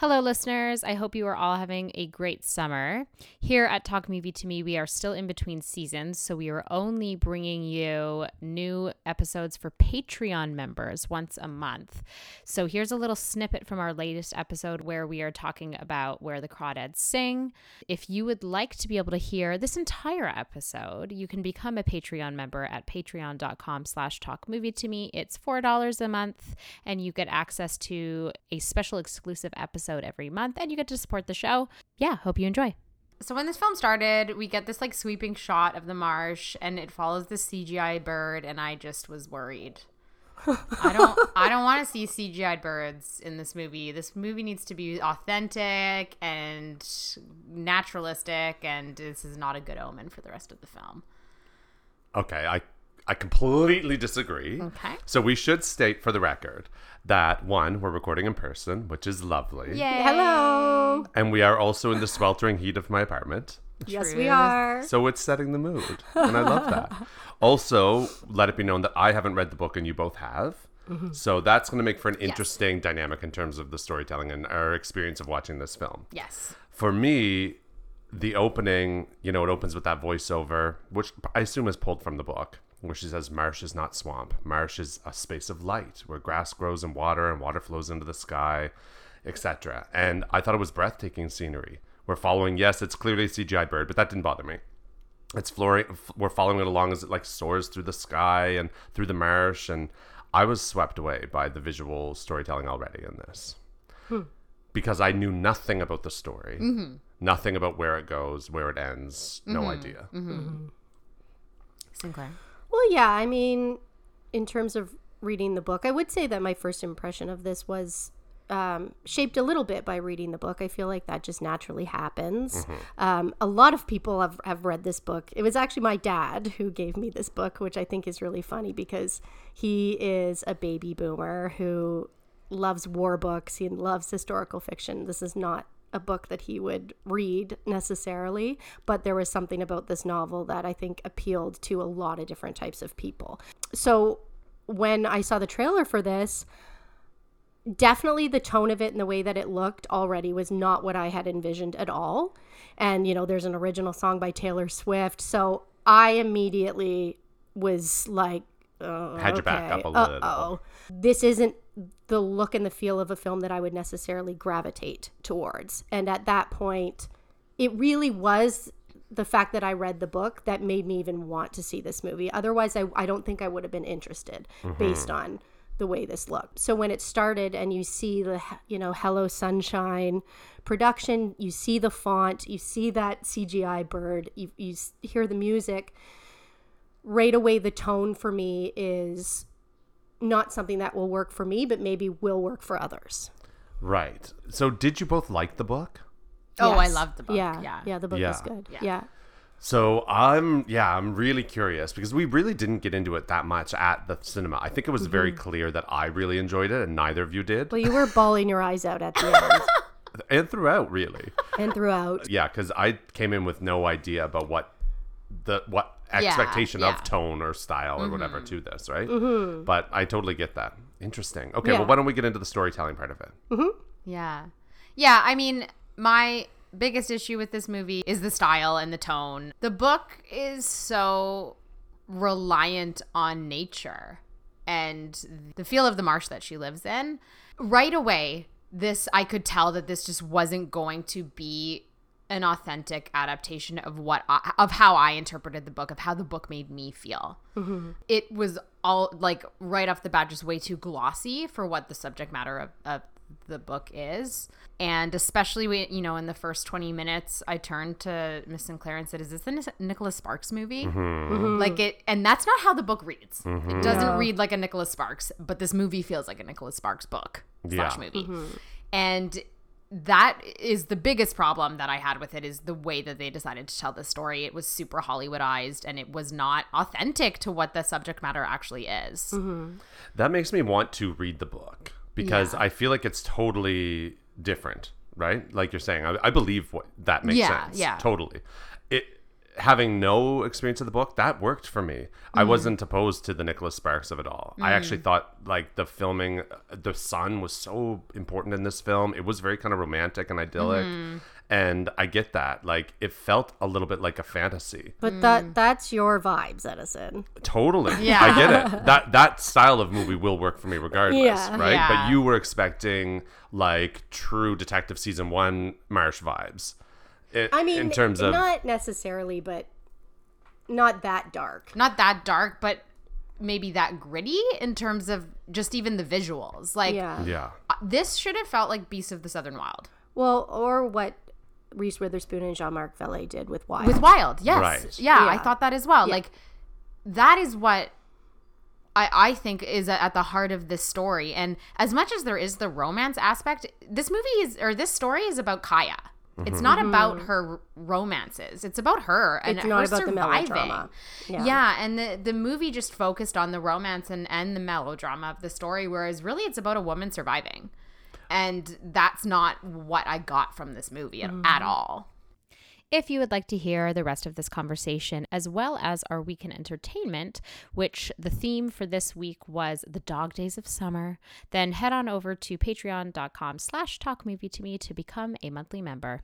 Hello, listeners. I hope you are all having a great summer. Here at Talk Movie to Me, we are still in between seasons, so we are only bringing you new episodes for Patreon members once a month. So here's a little snippet from our latest episode where we are talking about Where the Crawdads Sing. If you would like to be able to hear this entire episode, you can become a Patreon member at patreon.com slash talk movie to me. It's $4 a month, and you get access to a special exclusive episode every month and you get to support the show. Yeah, hope you enjoy. So when this film started, we get this like sweeping shot of the marsh and it follows the CGI bird and I just was worried. I don't I don't want to see CGI birds in this movie. This movie needs to be authentic and naturalistic and this is not a good omen for the rest of the film. Okay, I I completely disagree. Okay. So we should state for the record that one, we're recording in person, which is lovely. Yay. Hello. And we are also in the sweltering heat of my apartment. Yes, we are. So it's setting the mood. And I love that. Also, let it be known that I haven't read the book and you both have. Mm-hmm. So that's going to make for an interesting dynamic in terms of the storytelling and our experience of watching this film. Yes. For me, the opening, you know, it opens with that voiceover, which I assume is pulled from the book, where she says, Marsh is not swamp. Marsh is a space of light where grass grows in water and water flows into the sky, etc. And I thought it was breathtaking scenery. We're following, yes, it's clearly a CGI bird, but that didn't bother me. It's flooring, we're following it along as it like soars through the sky and through the marsh. And I was swept away by the visual storytelling already in this hmm. because I knew nothing about the story, mm-hmm. nothing about where it goes, where it ends, no mm-hmm. idea. Mm-hmm. Sinclair. Well, yeah, I mean, in terms of reading the book, I would say that my first impression of this was um, shaped a little bit by reading the book. I feel like that just naturally happens. Um, a lot of people have, have read this book. It was actually my dad who gave me this book, which I think is really funny because he is a baby boomer who loves war books. He loves historical fiction. This is not a book that he would read necessarily, but there was something about this novel that I think appealed to a lot of different types of people. So when I saw the trailer for this, definitely the tone of it and the way that it looked already was not what I had envisioned at all. And, you know, there's an original song by Taylor Swift. So I immediately was like, oh, Had your back up a little. Uh-oh. This isn't the look and the feel of a film that I would necessarily gravitate towards. And at that point, it really was the fact that I read the book that made me even want to see this movie. Otherwise, I, I don't think I would have been interested mm-hmm. based on the way this looked. So when it started and you see the, you know, Hello Sunshine production, you see the font, you see that CGI bird, you, you hear the music, right away the tone for me is not something that will work for me, but maybe will work for others. Right. So did you both like the book? Oh, I Yes. love the book. Yeah, Yeah. yeah, the book Yeah. is good. Yeah. Yeah. So I'm yeah, I'm really curious because we really didn't get into it that much at the cinema. I think it was very mm-hmm. clear that I really enjoyed it and neither of you did. Well, you were bawling your eyes out at the end and throughout really. and throughout. Yeah, cuz I came in with no idea about what the what expectation yeah. of tone or style or whatever to this, right? Mm-hmm. But I totally get that. Interesting. Okay, Yeah. well why don't we get into the storytelling part of it? Yeah. Yeah, I mean, my biggest issue with this movie is the style and the tone. The book is so reliant on nature and the feel of the marsh that she lives in. Right away, this I could tell that this just wasn't going to be an authentic adaptation of what I, of how I interpreted the book, of how the book made me feel. Mm-hmm. It was all like right off the bat, just way too glossy for what the subject matter of, of the book is. And especially, when, you know, in the first 20 minutes, I turned to Miss Sinclair and said, Is this the Nic- Nicholas Sparks movie? Mm-hmm. Mm-hmm. Like it, and that's not how the book reads. It doesn't No. read like a Nicholas Sparks, but this movie feels like a Nicholas Sparks book slash Yeah. movie. And that is the biggest problem that I had with it is the way that they decided to tell the story. It was super Hollywoodized and it was not authentic to what the subject matter actually is. Mm-hmm. That makes me want to read the book because Yeah. I feel like it's totally different, right? Like you're saying, I, I believe what that makes Yeah, sense. yeah. totally. It having no experience of the book, that worked for me. I mm-hmm. wasn't opposed to the Nicholas Sparks of it all. I actually mm. thought like the filming, the sun was so important in this film. It was very kind of romantic and idyllic, mm-hmm. and I get that. Like it felt a little bit like a fantasy. But that mm. that's your vibes, Edison. Totally. Yeah. I get it. That that style of movie will work for me regardless, Yeah. right? Yeah. But you were expecting like true detective season 1 Marsh vibes. It, I mean, in terms of not necessarily, but not that dark. Not that dark, but maybe that gritty in terms of just even the visuals. Like Yeah. yeah. uh, this should have felt like Beasts of the Southern Wild. Well, or what Reese Witherspoon and Jean-Marc Vallée did with Wild. With Wild, yes. Right. Yeah, I thought that as well. Yeah. Like that is what I, I think is at the heart of this story. And as much as there is the romance aspect, this movie is or this story is about Kya. It's not about her romances. It's about her and Mm-hmm. It's not her about the surviving. melodrama. Yeah. Yeah. and the the movie just focused on the romance and and the melodrama of the story, whereas really it's about a woman surviving, and that's not what I got from this movie at, at all. If you would like to hear the rest of this conversation, as well as our weekend entertainment, which the theme for this week was the dog days of summer, then head on over to patreon.com slash talk movie to me to become a monthly member.